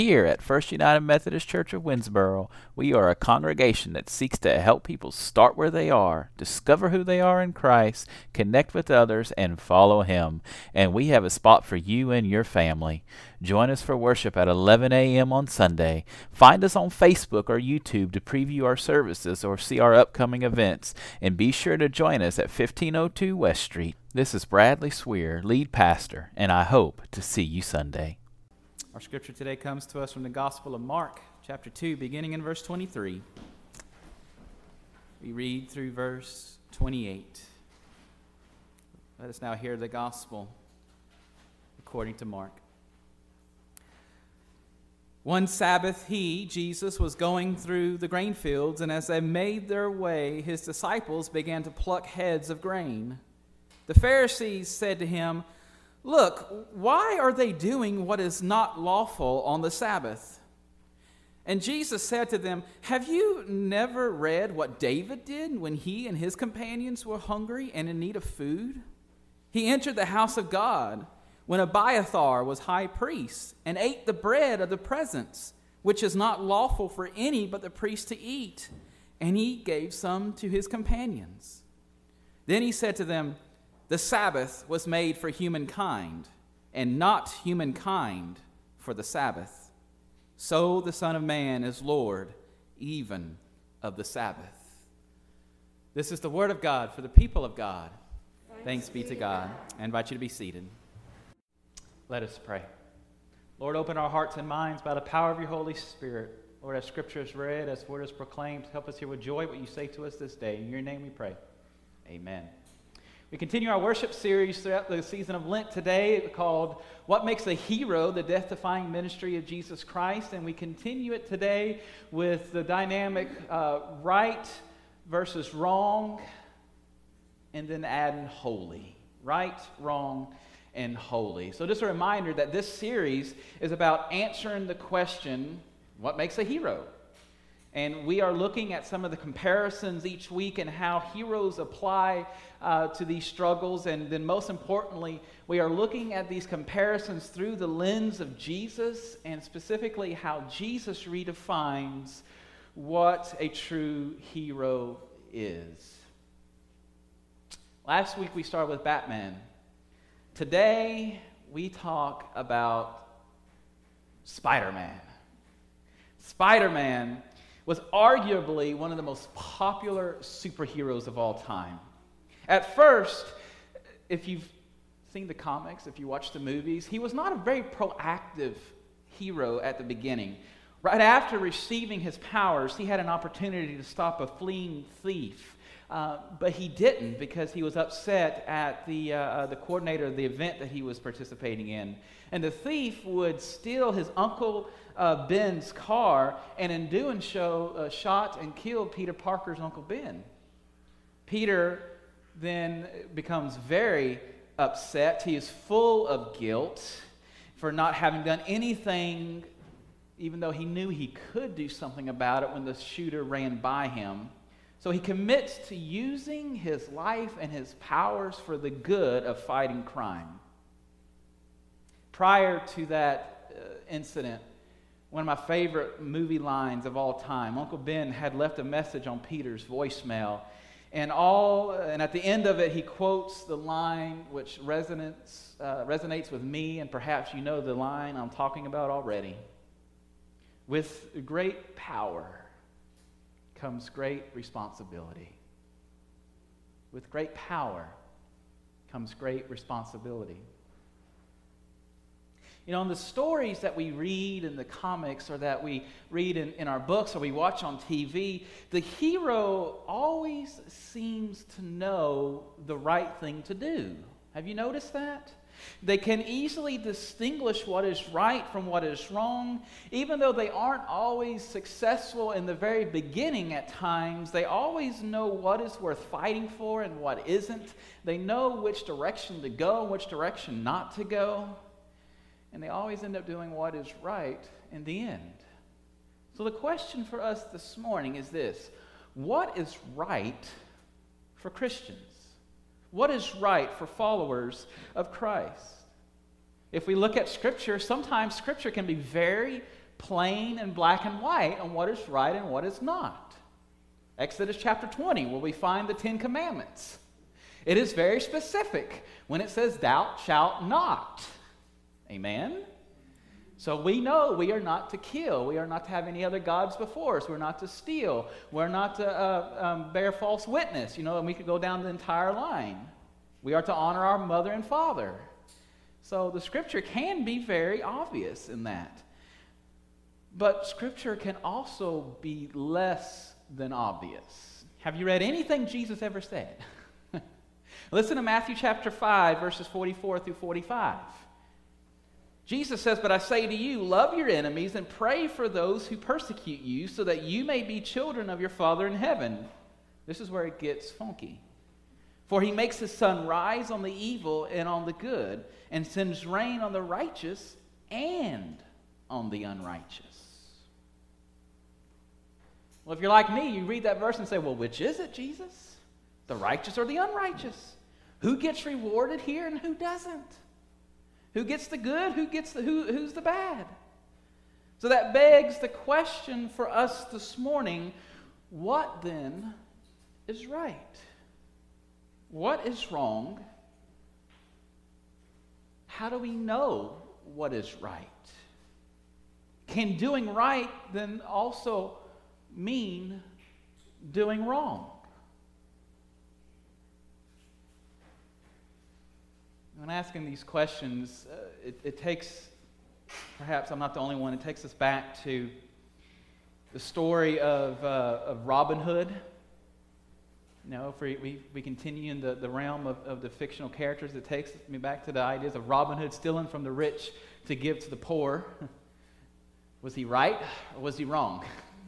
Here at First United Methodist Church of Winnsboro, we are a congregation that seeks to help people start where they are, discover who they are in Christ, connect with others, and follow Him. And we have a spot for you and your family. Join us for worship at 11 a.m. on Sunday. Find us on Facebook or YouTube to preview our services or see our upcoming events. And be sure to join us at 1502 West Street. This is Bradley Sweer, lead pastor, and I hope to see you Sunday. Our scripture today comes to us from the Gospel of Mark, chapter 2, beginning in verse 23. We read through verse 28. Let us now hear the Gospel according to Mark. One Sabbath, he, Jesus, was going through the grain fields, and as they made their way, his disciples began to pluck heads of grain. The Pharisees said to him, Look, why are they doing what is not lawful on the Sabbath? And Jesus said to them, Have you never read what David did when he and his companions were hungry and in need of food? He entered the house of God when Abiathar was high priest and ate the bread of the presence, which is not lawful for any but the priest to eat, and he gave some to his companions. Then he said to them, the Sabbath was made for humankind, and not humankind for the Sabbath. So the Son of Man is Lord even of the Sabbath. This is the word of God for the people of God. Thanks, Thanks be to God. I invite you to be seated. Let us pray. Lord, open our hearts and minds by the power of your Holy Spirit. Lord, as scripture is read, as word is proclaimed, help us hear with joy what you say to us this day. In your name we pray. Amen. We continue our worship series throughout the season of Lent today called What Makes a Hero? The Death Defying Ministry of Jesus Christ. And we continue it today with the dynamic uh, right versus wrong, and then adding holy. Right, wrong, and holy. So, just a reminder that this series is about answering the question what makes a hero? And we are looking at some of the comparisons each week and how heroes apply uh, to these struggles. And then, most importantly, we are looking at these comparisons through the lens of Jesus and specifically how Jesus redefines what a true hero is. Last week, we started with Batman. Today, we talk about Spider Man. Spider Man was arguably one of the most popular superheroes of all time. At first, if you've seen the comics, if you watch the movies, he was not a very proactive hero at the beginning. Right after receiving his powers, he had an opportunity to stop a fleeing thief. Uh, but he didn't because he was upset at the, uh, uh, the coordinator of the event that he was participating in. And the thief would steal his uncle uh, Ben's car, and in doing so, uh, shot and killed Peter Parker's Uncle Ben. Peter then becomes very upset. He is full of guilt for not having done anything, even though he knew he could do something about it when the shooter ran by him. So he commits to using his life and his powers for the good of fighting crime. Prior to that uh, incident, one of my favorite movie lines of all time. Uncle Ben had left a message on Peter's voicemail, and all and at the end of it, he quotes the line which resonates uh, resonates with me, and perhaps you know the line I'm talking about already. With great power comes great responsibility. With great power comes great responsibility. You know, in the stories that we read in the comics or that we read in, in our books or we watch on TV, the hero always seems to know the right thing to do. Have you noticed that? They can easily distinguish what is right from what is wrong. Even though they aren't always successful in the very beginning at times, they always know what is worth fighting for and what isn't. They know which direction to go and which direction not to go and they always end up doing what is right in the end. So, the question for us this morning is this What is right for Christians? What is right for followers of Christ? If we look at Scripture, sometimes Scripture can be very plain and black and white on what is right and what is not. Exodus chapter 20, where we find the Ten Commandments. It is very specific when it says, Thou shalt not. Amen? So we know we are not to kill. We are not to have any other gods before us. We're not to steal. We're not to uh, um, bear false witness. You know, and we could go down the entire line. We are to honor our mother and father. So the scripture can be very obvious in that. But scripture can also be less than obvious. Have you read anything Jesus ever said? Listen to Matthew chapter 5, verses 44 through 45. Jesus says, But I say to you, love your enemies and pray for those who persecute you, so that you may be children of your Father in heaven. This is where it gets funky. For he makes his sun rise on the evil and on the good, and sends rain on the righteous and on the unrighteous. Well, if you're like me, you read that verse and say, Well, which is it, Jesus? The righteous or the unrighteous? Who gets rewarded here and who doesn't? Who gets the good? Who gets the who, who's the bad? So that begs the question for us this morning, what then is right? What is wrong? How do we know what is right? Can doing right then also mean doing wrong? When asking these questions, uh, it, it takes, perhaps I'm not the only one, it takes us back to the story of, uh, of Robin Hood. You know, if we, we, we continue in the, the realm of, of the fictional characters, it takes me back to the ideas of Robin Hood stealing from the rich to give to the poor. was he right or was he wrong?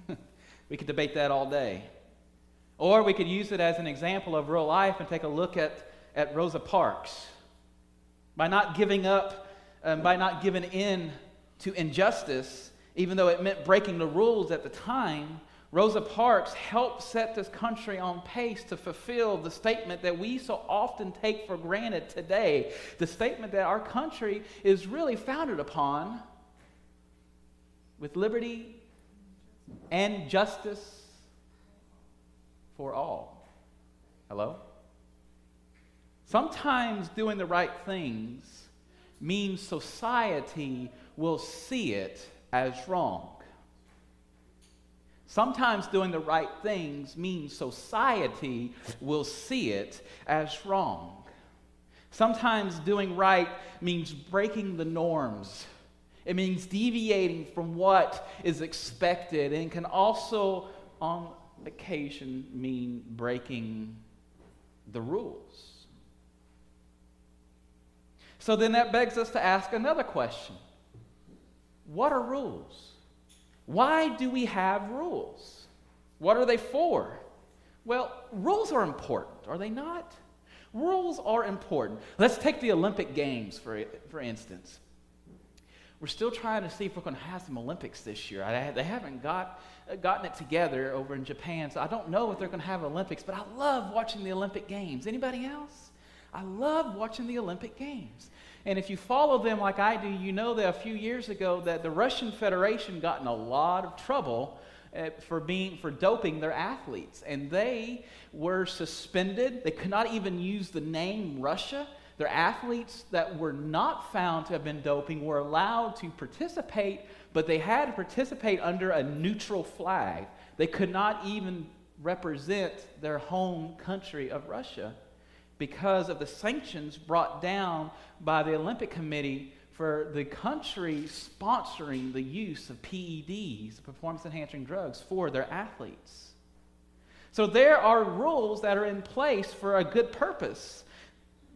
we could debate that all day. Or we could use it as an example of real life and take a look at, at Rosa Parks by not giving up, um, by not giving in to injustice, even though it meant breaking the rules at the time, Rosa Parks helped set this country on pace to fulfill the statement that we so often take for granted today. The statement that our country is really founded upon with liberty and justice for all. Hello? Sometimes doing the right things means society will see it as wrong. Sometimes doing the right things means society will see it as wrong. Sometimes doing right means breaking the norms. It means deviating from what is expected and can also, on occasion, mean breaking the rules. So then that begs us to ask another question What are rules? Why do we have rules? What are they for? Well, rules are important, are they not? Rules are important. Let's take the Olympic Games, for, for instance. We're still trying to see if we're going to have some Olympics this year. I, they haven't got, gotten it together over in Japan, so I don't know if they're going to have Olympics, but I love watching the Olympic Games. Anybody else? I love watching the Olympic Games. And if you follow them like I do, you know that a few years ago that the Russian Federation got in a lot of trouble uh, for being for doping their athletes, and they were suspended. They could not even use the name Russia. Their athletes that were not found to have been doping were allowed to participate, but they had to participate under a neutral flag. They could not even represent their home country of Russia because of the sanctions brought down by the Olympic Committee for the country sponsoring the use of PEDs, performance enhancing drugs, for their athletes. So there are rules that are in place for a good purpose.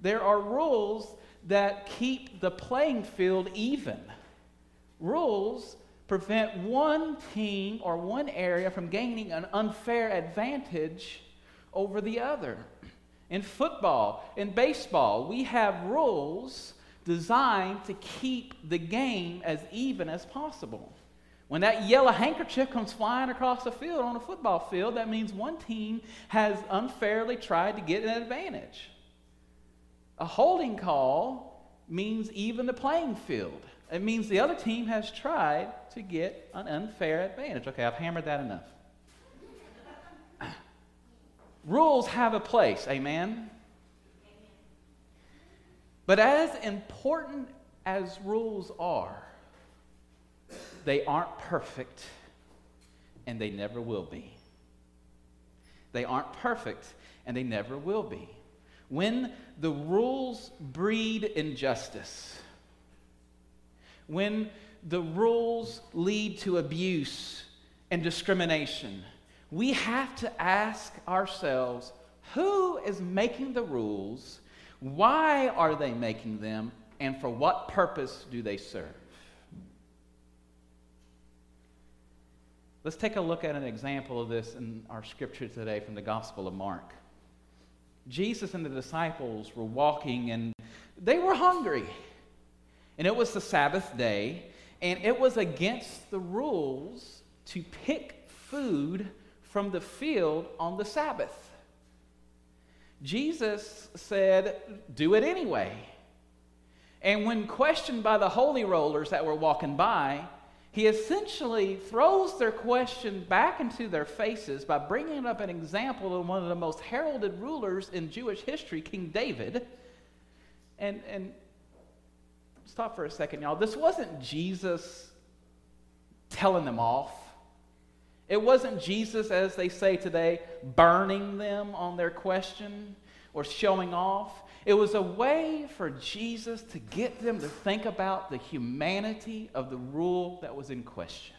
There are rules that keep the playing field even. Rules prevent one team or one area from gaining an unfair advantage over the other. In football, in baseball, we have rules designed to keep the game as even as possible. When that yellow handkerchief comes flying across the field on a football field, that means one team has unfairly tried to get an advantage. A holding call means even the playing field. It means the other team has tried to get an unfair advantage. Okay, I've hammered that enough. Rules have a place, amen? But as important as rules are, they aren't perfect and they never will be. They aren't perfect and they never will be. When the rules breed injustice, when the rules lead to abuse and discrimination, we have to ask ourselves who is making the rules, why are they making them, and for what purpose do they serve? Let's take a look at an example of this in our scripture today from the Gospel of Mark. Jesus and the disciples were walking and they were hungry. And it was the Sabbath day, and it was against the rules to pick food from the field on the Sabbath. Jesus said, Do it anyway. And when questioned by the holy rollers that were walking by, he essentially throws their question back into their faces by bringing up an example of one of the most heralded rulers in Jewish history, King David. And, and stop for a second, y'all. This wasn't Jesus telling them off. It wasn't Jesus, as they say today, burning them on their question or showing off. It was a way for Jesus to get them to think about the humanity of the rule that was in question.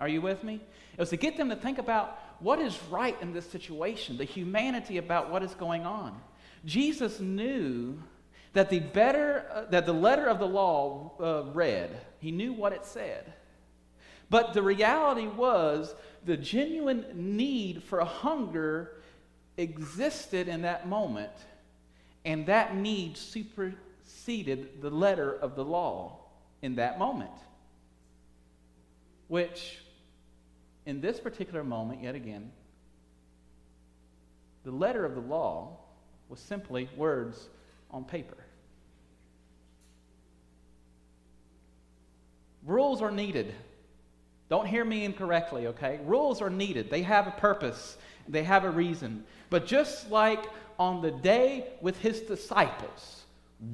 Are you with me? It was to get them to think about what is right in this situation, the humanity about what is going on. Jesus knew that the better uh, that the letter of the law uh, read, he knew what it said. But the reality was the genuine need for hunger existed in that moment and that need superseded the letter of the law in that moment. Which, in this particular moment, yet again, the letter of the law was simply words on paper. Rules are needed. Don't hear me incorrectly, okay? Rules are needed. They have a purpose, they have a reason. But just like on the day with his disciples,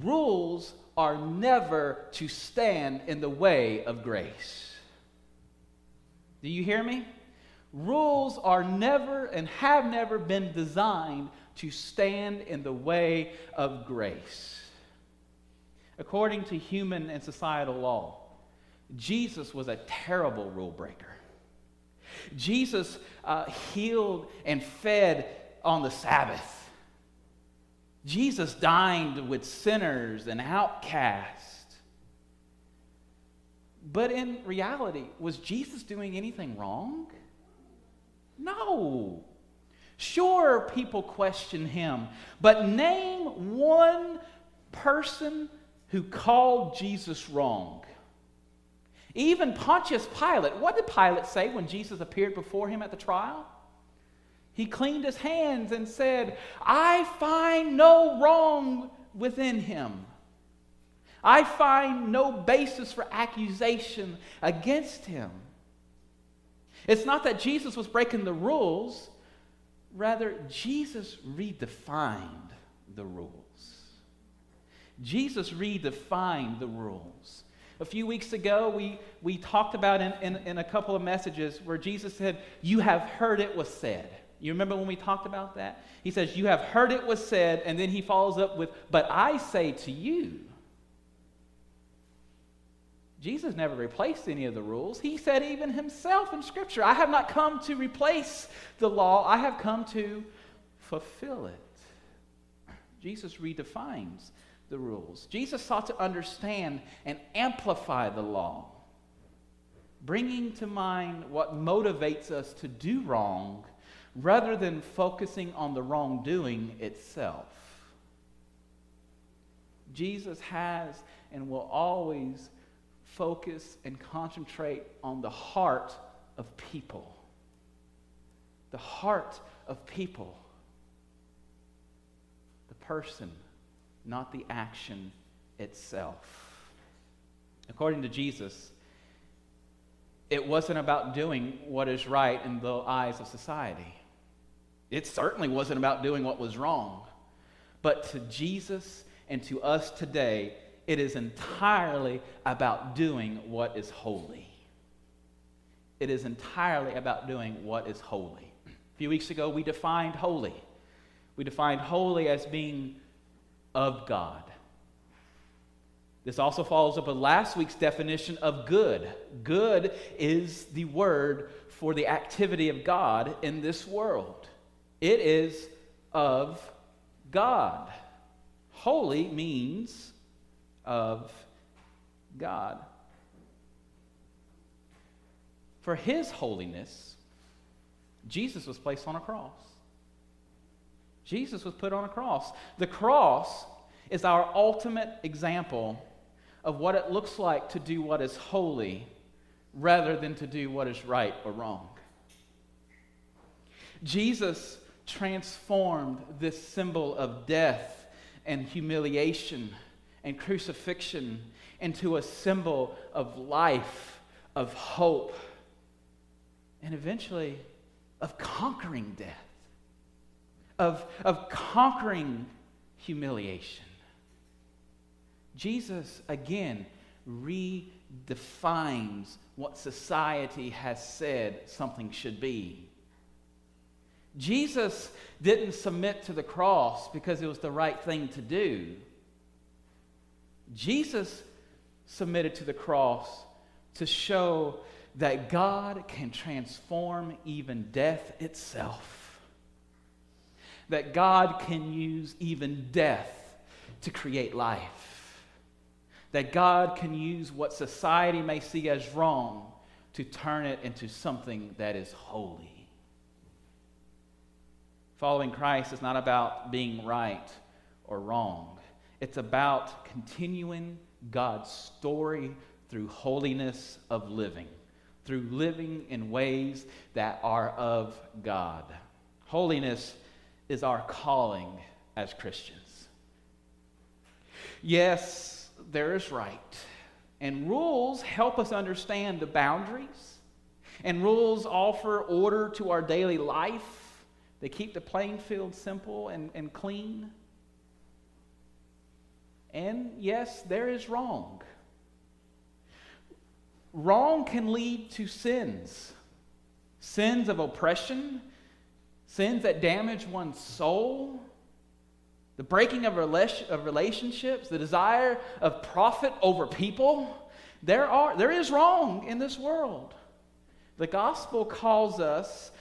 rules are never to stand in the way of grace. Do you hear me? Rules are never and have never been designed to stand in the way of grace. According to human and societal law, Jesus was a terrible rule breaker. Jesus uh, healed and fed on the Sabbath. Jesus dined with sinners and outcasts. But in reality, was Jesus doing anything wrong? No. Sure, people question him, but name one person who called Jesus wrong. Even Pontius Pilate, what did Pilate say when Jesus appeared before him at the trial? He cleaned his hands and said, I find no wrong within him. I find no basis for accusation against him. It's not that Jesus was breaking the rules, rather, Jesus redefined the rules. Jesus redefined the rules. A few weeks ago, we, we talked about in, in, in a couple of messages where Jesus said, You have heard it was said. You remember when we talked about that? He says, You have heard it was said, and then he follows up with, But I say to you. Jesus never replaced any of the rules. He said, even himself in Scripture, I have not come to replace the law, I have come to fulfill it. Jesus redefines the rules. Jesus sought to understand and amplify the law, bringing to mind what motivates us to do wrong rather than focusing on the wrongdoing itself. Jesus has and will always focus and concentrate on the heart of people. The heart of people. The person, not the action itself. According to Jesus, it wasn't about doing what is right in the eyes of society. It certainly wasn't about doing what was wrong. But to Jesus and to us today, it is entirely about doing what is holy. It is entirely about doing what is holy. A few weeks ago, we defined holy. We defined holy as being of God. This also follows up with last week's definition of good. Good is the word for the activity of God in this world, it is of God. Holy means of God. For his holiness, Jesus was placed on a cross. Jesus was put on a cross. The cross is our ultimate example of what it looks like to do what is holy rather than to do what is right or wrong. Jesus transformed this symbol of death and humiliation and crucifixion into a symbol of life, of hope, and eventually of conquering death, of, of conquering humiliation. Jesus, again, redefines what society has said something should be. Jesus didn't submit to the cross because it was the right thing to do. Jesus submitted to the cross to show that God can transform even death itself. That God can use even death to create life that God can use what society may see as wrong to turn it into something that is holy. Following Christ is not about being right or wrong, it's about continuing God's story through holiness of living, through living in ways that are of God. Holiness is our calling as Christians. Yes, there is right. And rules help us understand the boundaries. And rules offer order to our daily life. They keep the playing field simple and, and clean. And yes, there is wrong. Wrong can lead to sins sins of oppression, sins that damage one's soul, the breaking of, of relationships, the desire of profit over people. There, are, there is wrong in this world. The gospel calls us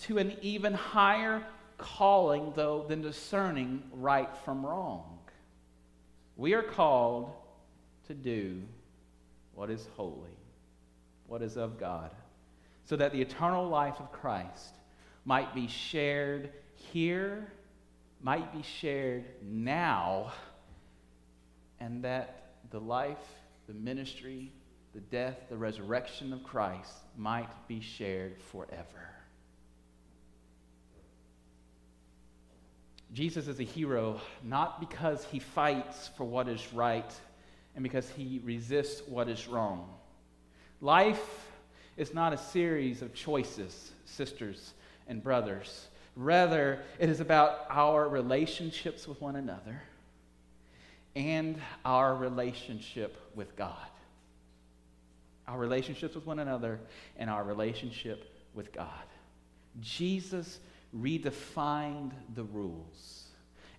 to an even higher calling, though, than discerning right from wrong. We are called to do what is holy, what is of God, so that the eternal life of Christ might be shared here might be shared now, and that the life, the ministry, the death, the resurrection of Christ might be shared forever. Jesus is a hero not because he fights for what is right and because he resists what is wrong. Life is not a series of choices, sisters and brothers. Rather, it is about our relationships with one another and our relationship with God. Our relationships with one another and our relationship with God. Jesus redefined the rules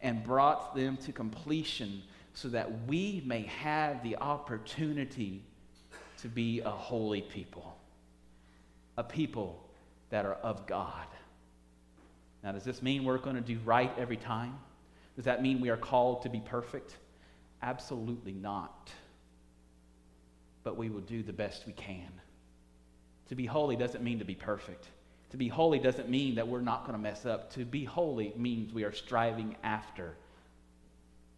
and brought them to completion so that we may have the opportunity to be a holy people, a people that are of God. Now, does this mean we're going to do right every time? Does that mean we are called to be perfect? Absolutely not. But we will do the best we can. To be holy doesn't mean to be perfect. To be holy doesn't mean that we're not going to mess up. To be holy means we are striving after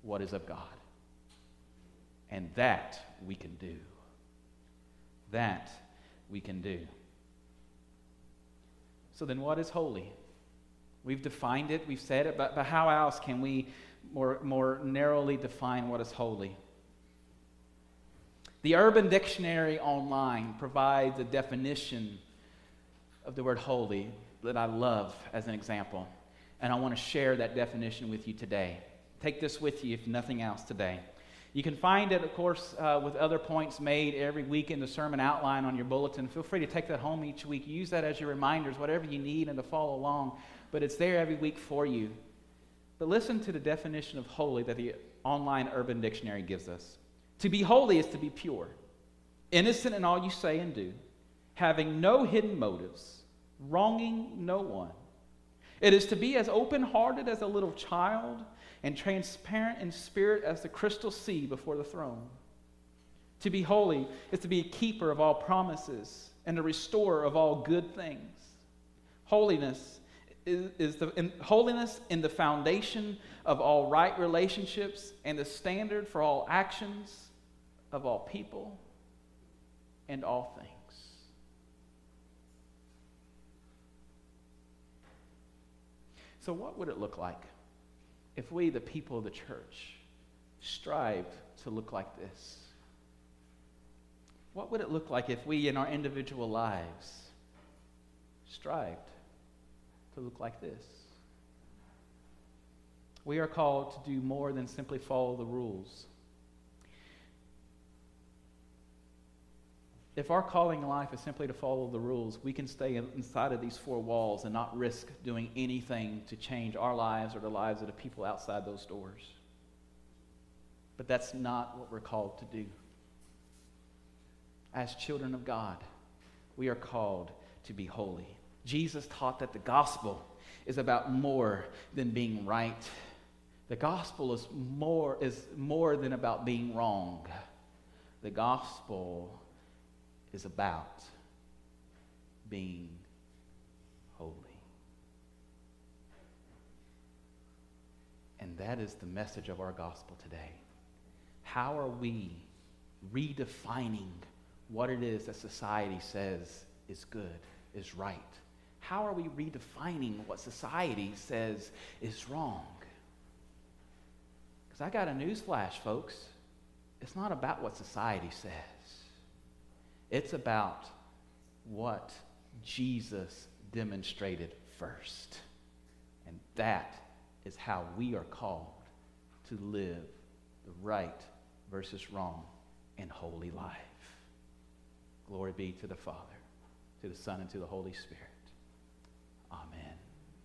what is of God. And that we can do. That we can do. So then, what is holy? We've defined it, we've said it, but, but how else can we more, more narrowly define what is holy? The Urban Dictionary online provides a definition of the word holy that I love as an example. And I want to share that definition with you today. Take this with you, if nothing else, today. You can find it, of course, uh, with other points made every week in the sermon outline on your bulletin. Feel free to take that home each week. Use that as your reminders, whatever you need, and to follow along. But it's there every week for you. But listen to the definition of holy that the online Urban Dictionary gives us. To be holy is to be pure, innocent in all you say and do, having no hidden motives, wronging no one. It is to be as open hearted as a little child and transparent in spirit as the crystal sea before the throne. To be holy is to be a keeper of all promises and a restorer of all good things. Holiness is, the in, holiness in the foundation of all right relationships and the standard for all actions of all people and all things. So, what would it look like if we, the people of the church, strive to look like this? What would it look like if we, in our individual lives, strived to look like this? We are called to do more than simply follow the rules. If our calling in life is simply to follow the rules, we can stay inside of these four walls and not risk doing anything to change our lives or the lives of the people outside those doors. But that's not what we're called to do. As children of God, we are called to be holy. Jesus taught that the gospel is about more than being right. The gospel is more, is more than about being wrong. The gospel is about being holy. And that is the message of our gospel today. How are we redefining what it is that society says is good, is right? How are we redefining what society says is wrong? Because I got a news flash, folks. It's not about what society says. It's about what Jesus demonstrated first. And that is how we are called to live the right versus wrong and holy life. Glory be to the Father, to the Son, and to the Holy Spirit. Amen.